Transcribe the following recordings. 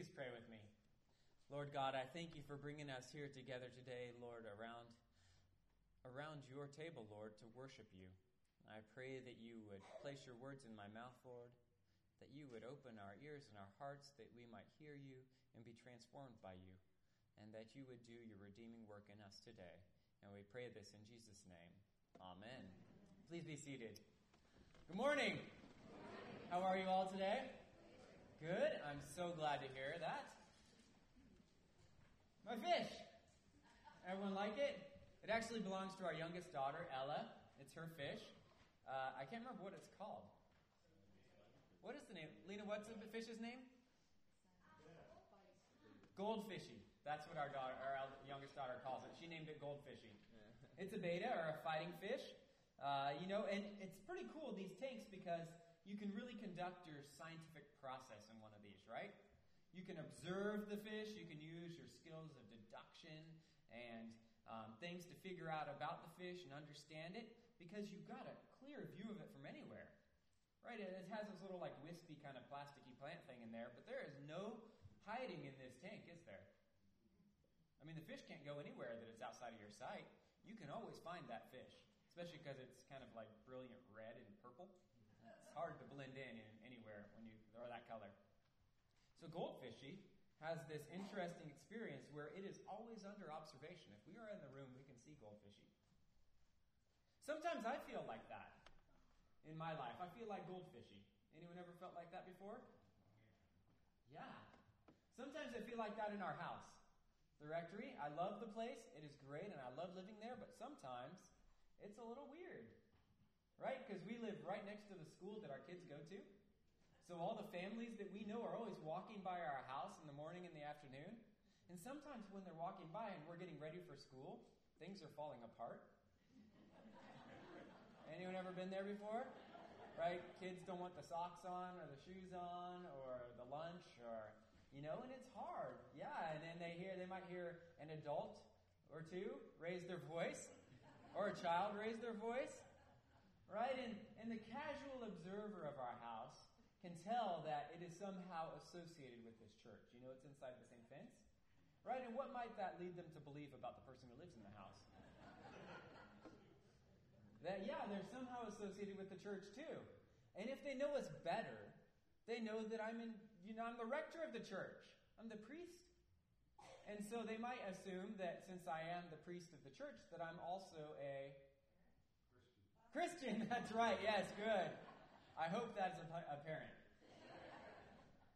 Please pray with me. Lord God, I thank you for bringing us here together today, Lord, around around your table, Lord, to worship you. I pray that you would place your words in my mouth, Lord, that you would open our ears and our hearts that we might hear you and be transformed by you, and that you would do your redeeming work in us today. And we pray this in Jesus' name. Amen. Please be seated. Good morning. How are you all today? Good. I'm so glad to hear that. My fish. Everyone like it? It actually belongs to our youngest daughter, Ella. It's her fish. Uh, I can't remember what it's called. What is the name? Lena, what's the fish's name? Goldfishy. That's what our daughter, our youngest daughter calls it. She named it goldfishy. It's a betta or a fighting fish. Uh, you know, and it's pretty cool, these tanks, because you can really conduct your scientific process in one of these, right? You can observe the fish, you can use your skills of deduction and um, things to figure out about the fish and understand it because you've got a clear view of it from anywhere. Right? It has this little like wispy kind of plasticky plant thing in there, but there is no hiding in this tank, is there? I mean, the fish can't go anywhere that it's outside of your sight. You can always find that fish, especially because it's kind of like brilliant red and purple. Hard to blend in, in anywhere when you are that color. So goldfishy has this interesting experience where it is always under observation. If we are in the room, we can see goldfishy. Sometimes I feel like that in my life. I feel like goldfishy. Anyone ever felt like that before? Yeah. Sometimes I feel like that in our house. The rectory, I love the place. It is great and I love living there, but sometimes it's a little weird right? Because we live right next to the school that our kids go to. So all the families that we know are always walking by our house in the morning and the afternoon. And sometimes when they're walking by and we're getting ready for school, things are falling apart. Anyone ever been there before? Right? Kids don't want the socks on or the shoes on or the lunch or you know, and it's hard. Yeah, and then they hear they might hear an adult or two raise their voice or a child raise their voice right? And, and the casual observer of our house can tell that it is somehow associated with this church. You know, it's inside the same fence, right? And what might that lead them to believe about the person who lives in the house? that, yeah, they're somehow associated with the church too. And if they know us better, they know that I'm in, you know, I'm the rector of the church. I'm the priest. And so they might assume that since I am the priest of the church, that I'm also a Christian, that's right. Yes, good. I hope that's apparent.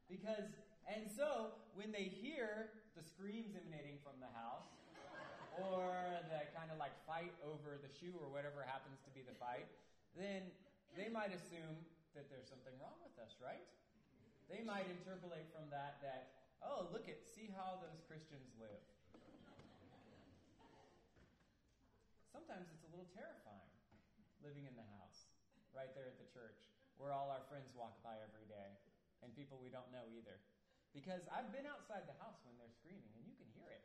Because, and so, when they hear the screams emanating from the house, or the kind of like fight over the shoe or whatever happens to be the fight, then they might assume that there's something wrong with us, right? They might interpolate from that that, oh, look at, see how those Christians live. Sometimes it's a little terrifying living in the house, right there at the church, where all our friends walk by every day, and people we don't know either. Because I've been outside the house when they're screaming, and you can hear it.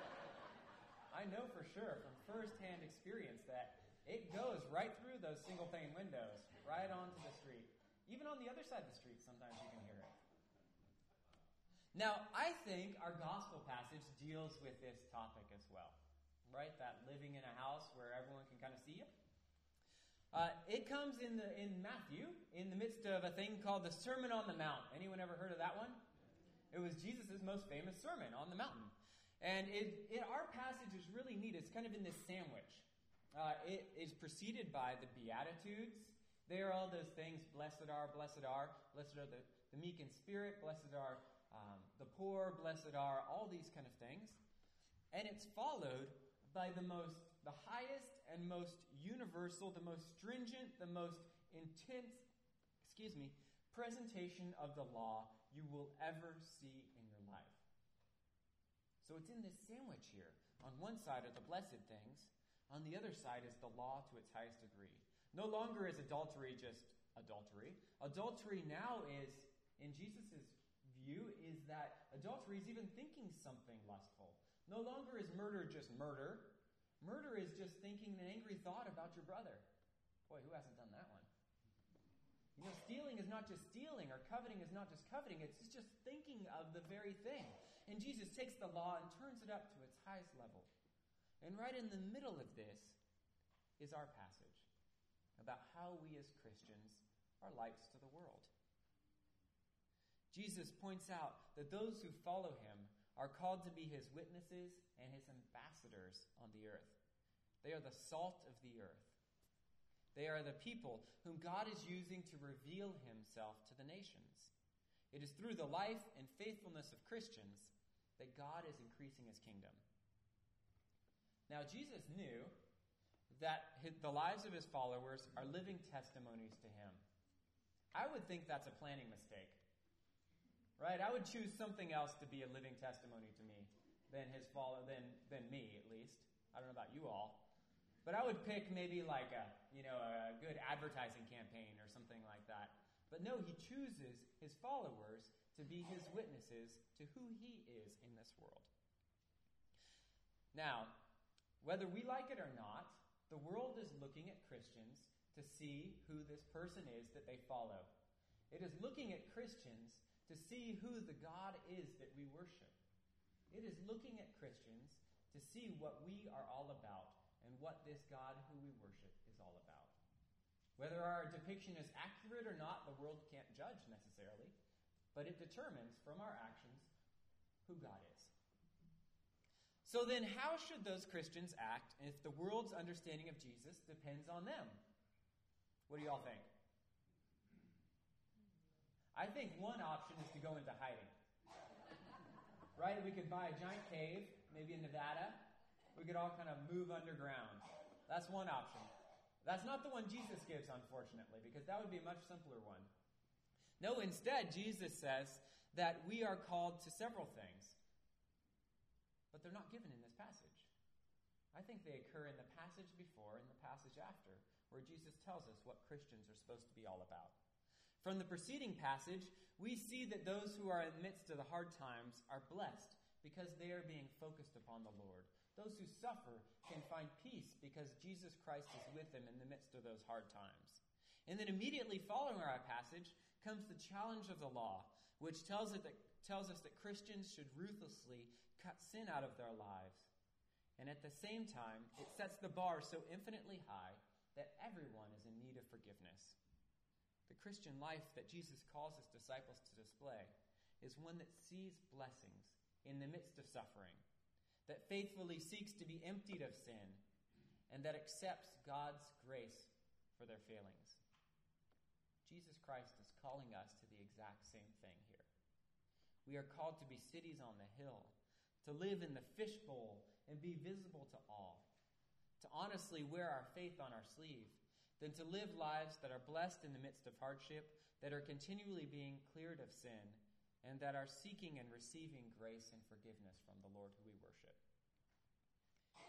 I know for sure from firsthand experience that it goes right through those single pane windows, right onto the street. Even on the other side of the street, sometimes you can hear it. Now, I think our gospel passage deals with this topic as well, right? That living in a house where everyone can kind of see you. Uh, it comes in the in Matthew in the midst of a thing called the Sermon on the Mount. Anyone ever heard of that one? It was Jesus' most famous sermon on the mountain, and it, it our passage is really neat. It's kind of in this sandwich. Uh, it is preceded by the Beatitudes. They are all those things. Blessed are, blessed are, blessed are the, the meek in spirit, blessed are um, the poor, blessed are all these kind of things. And it's followed by the most, the highest and most universal, the most stringent, the most intense, excuse me, presentation of the law you will ever see in your life. So it's in this sandwich here. On one side are the blessed things, on the other side is the law to its highest degree. No longer is adultery just adultery. Adultery now is, in Jesus' view, is that adultery is even thinking something lustful. No longer is murder just murder. Murder is just thinking an angry thought about your brother. Boy, who hasn't done that one? You know, stealing is not just stealing, or coveting is not just coveting, it's just thinking of the very thing. And Jesus takes the law and turns it up to its highest level. And right in the middle of this is our passage about how we as Christians are lights to the world. Jesus points out that those who follow him are called to be his witnesses and his ambassadors on the earth. They are the salt of the earth. They are the people whom God is using to reveal himself to the nations. It is through the life and faithfulness of Christians that God is increasing his kingdom. Now, Jesus knew that the lives of his followers are living testimonies to him. I would think that's a planning mistake. Right? I would choose something else to be a living testimony to me than his follow than than me at least. I don't know about you all. But I would pick maybe like a, you know, a good advertising campaign or something like that. But no, he chooses his followers to be his witnesses to who he is in this world. Now, whether we like it or not, the world is looking at Christians to see who this person is that they follow. It is looking at Christians to see who the God is that we worship. It is looking at Christians to see what we are all about and what this God who we worship is all about. Whether our depiction is accurate or not, the world can't judge necessarily, but it determines from our actions who God is. So then, how should those Christians act if the world's understanding of Jesus depends on them? What do y'all think? I think one option is to go into hiding. Right? We could buy a giant cave, maybe in Nevada, we could all kind of move underground. That's one option. That's not the one Jesus gives, unfortunately, because that would be a much simpler one. No, instead, Jesus says that we are called to several things, but they're not given in this passage. I think they occur in the passage before and the passage after, where Jesus tells us what Christians are supposed to be all about. From the preceding passage, we see that those who are in the midst of the hard times are blessed because they are being focused upon the Lord. Those who suffer can find peace because Jesus Christ is with them in the midst of those hard times. And then immediately following our passage comes the challenge of the law, which tells, it that, tells us that Christians should ruthlessly cut sin out of their lives. And at the same time, it sets the bar so infinitely high that everyone is in need of forgiveness. Christian life that Jesus calls his disciples to display is one that sees blessings in the midst of suffering that faithfully seeks to be emptied of sin, and that accepts God's grace for their failings. Jesus Christ is calling us to the exact same thing here. We are called to be cities on the hill, to live in the fishbowl and be visible to all, to honestly wear our faith on our sleeve, than to live lives that are blessed in the midst of hardship, that are continually being cleared of sin, and that are seeking and receiving grace and forgiveness from the Lord who we worship.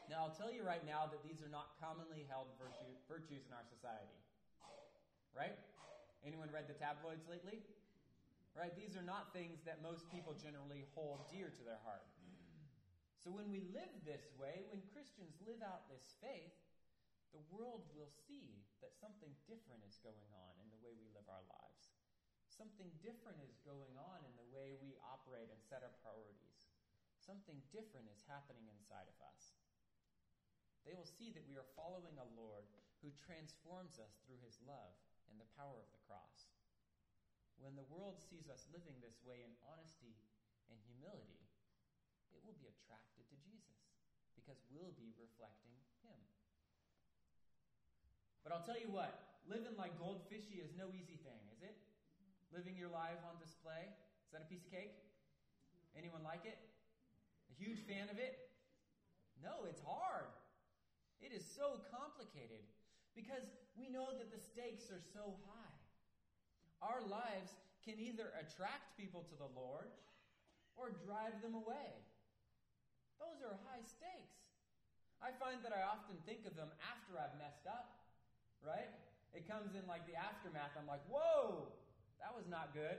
Now, I'll tell you right now that these are not commonly held virtue, virtues in our society. Right? Anyone read the tabloids lately? Right? These are not things that most people generally hold dear to their heart. So when we live this way, when Christians live out this faith, the world will see that something different is going on in the way we live our lives. Something different is going on in the way we operate and set our priorities. Something different is happening inside of us. They will see that we are following a Lord who transforms us through his love and the power of the cross. When the world sees us living this way in honesty and humility, it will be attracted to Jesus because we'll be reflecting him. But I'll tell you what, living like goldfishy is no easy thing, is it? Living your life on display? Is that a piece of cake? Anyone like it? A huge fan of it? No, it's hard. It is so complicated because we know that the stakes are so high. Our lives can either attract people to the Lord or drive them away. Those are high stakes. I find that I often think of them after I've messed up, right? It comes in like the aftermath. I'm like, whoa, that was not good.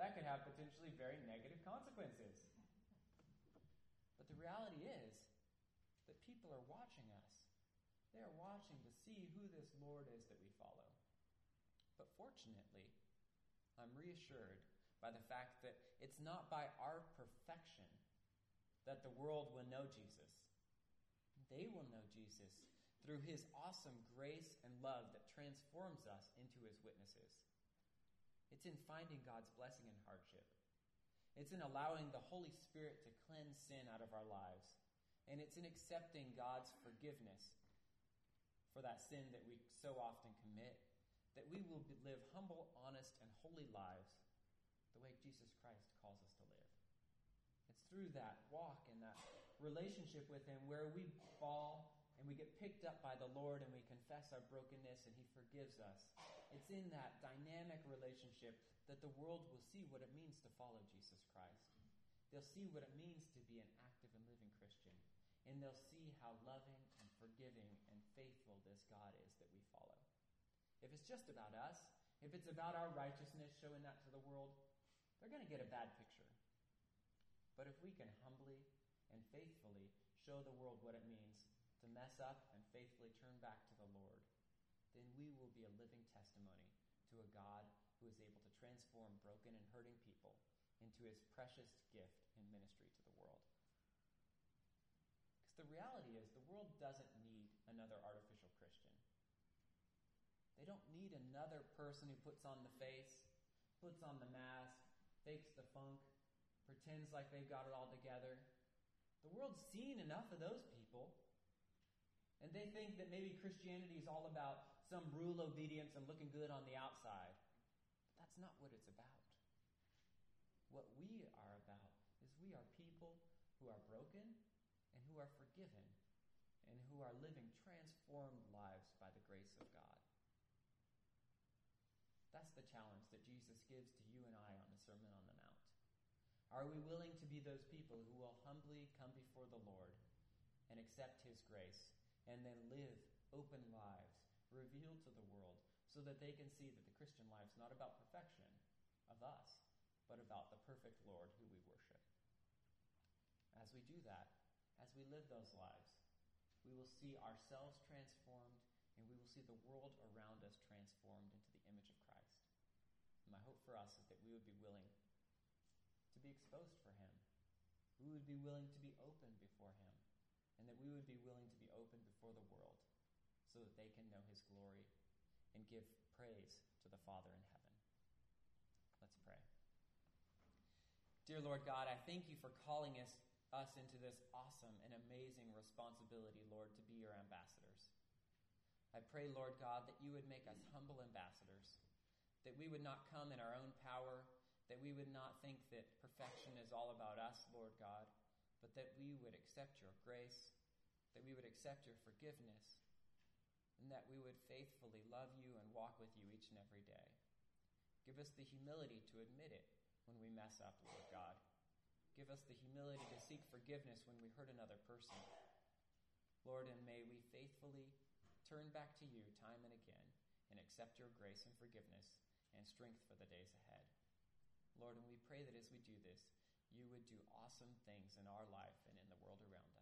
That could have potentially very negative consequences. But the reality is that people are watching us. They are watching to see who this Lord is that we follow. But fortunately, I'm reassured by the fact that it's not by our perfection that the world will know Jesus. They will know Jesus through his awesome grace and love that transforms us into his witnesses. It's in finding God's blessing in hardship. It's in allowing the Holy Spirit to cleanse sin out of our lives. And it's in accepting God's forgiveness for that sin that we so often commit that we will live humble, honest, and holy lives the way Jesus Christ calls us to live. It's through that walk and that relationship with Him where we fall and we get picked up by the Lord and we confess our brokenness and He forgives us. It's in that dynamic relationship that the world will see what it means to follow Jesus Christ. They'll see what it means to be an active and living Christian. And they'll see how loving and forgiving and faithful this God is that we follow. If it's just about us, if it's about our righteousness, showing that to the world, they're going to get a bad picture. But if we can humbly and faithfully show the world what it means to mess up and faithfully turn back to the Lord, then we will be a living testimony to a God who is able to transform broken and hurting people into his precious gift in ministry to the world. Because the reality is, the world doesn't need another artificial Christian. They don't need another person who puts on the face, puts on the mask, fakes the funk, pretends like they've got it all together. The world's seen enough of those people. And they think that maybe Christianity is all about some rule obedience and looking good on the outside. But that's not what it's about. What we are about is we are people who are broken and who are forgiven and who are living transformed lives by the grace of God. That's the challenge that Jesus gives to you and I on the Sermon on the Mount. Are we willing to be those people who will humbly come before the Lord and accept His grace and then live open lives revealed to the world so that they can see that the Christian life is not about perfection of us, but about the perfect Lord who we worship? As we do that, as we live those lives, we will see ourselves transformed and we will see the world around us transformed into the image of Christ. And my hope for us is that we would be willing to be exposed for Him. We would be willing to be open before Him. And that we would be willing to be open before the world so that they can know His glory and give praise to the Father in heaven. Let's pray. Dear Lord God, I thank you for calling us, us into this awesome and amazing responsibility, Lord, to be your ambassadors. I pray, Lord God, that you would make us humble ambassadors, that we would not come in our own power, that we would not think that perfection is all about us, Lord God, but that we would accept your grace, that we would accept your forgiveness, and that we would faithfully love you and walk with you each and every day. Give us the humility to admit it when we mess up, Lord God. Give us the humility to seek forgiveness when we hurt another person. Lord, and may we faithfully turn back to you time and again and accept your grace and forgiveness and strength for the days ahead. Lord, and we pray that as we do this, you would do awesome things in our life and in the world around us.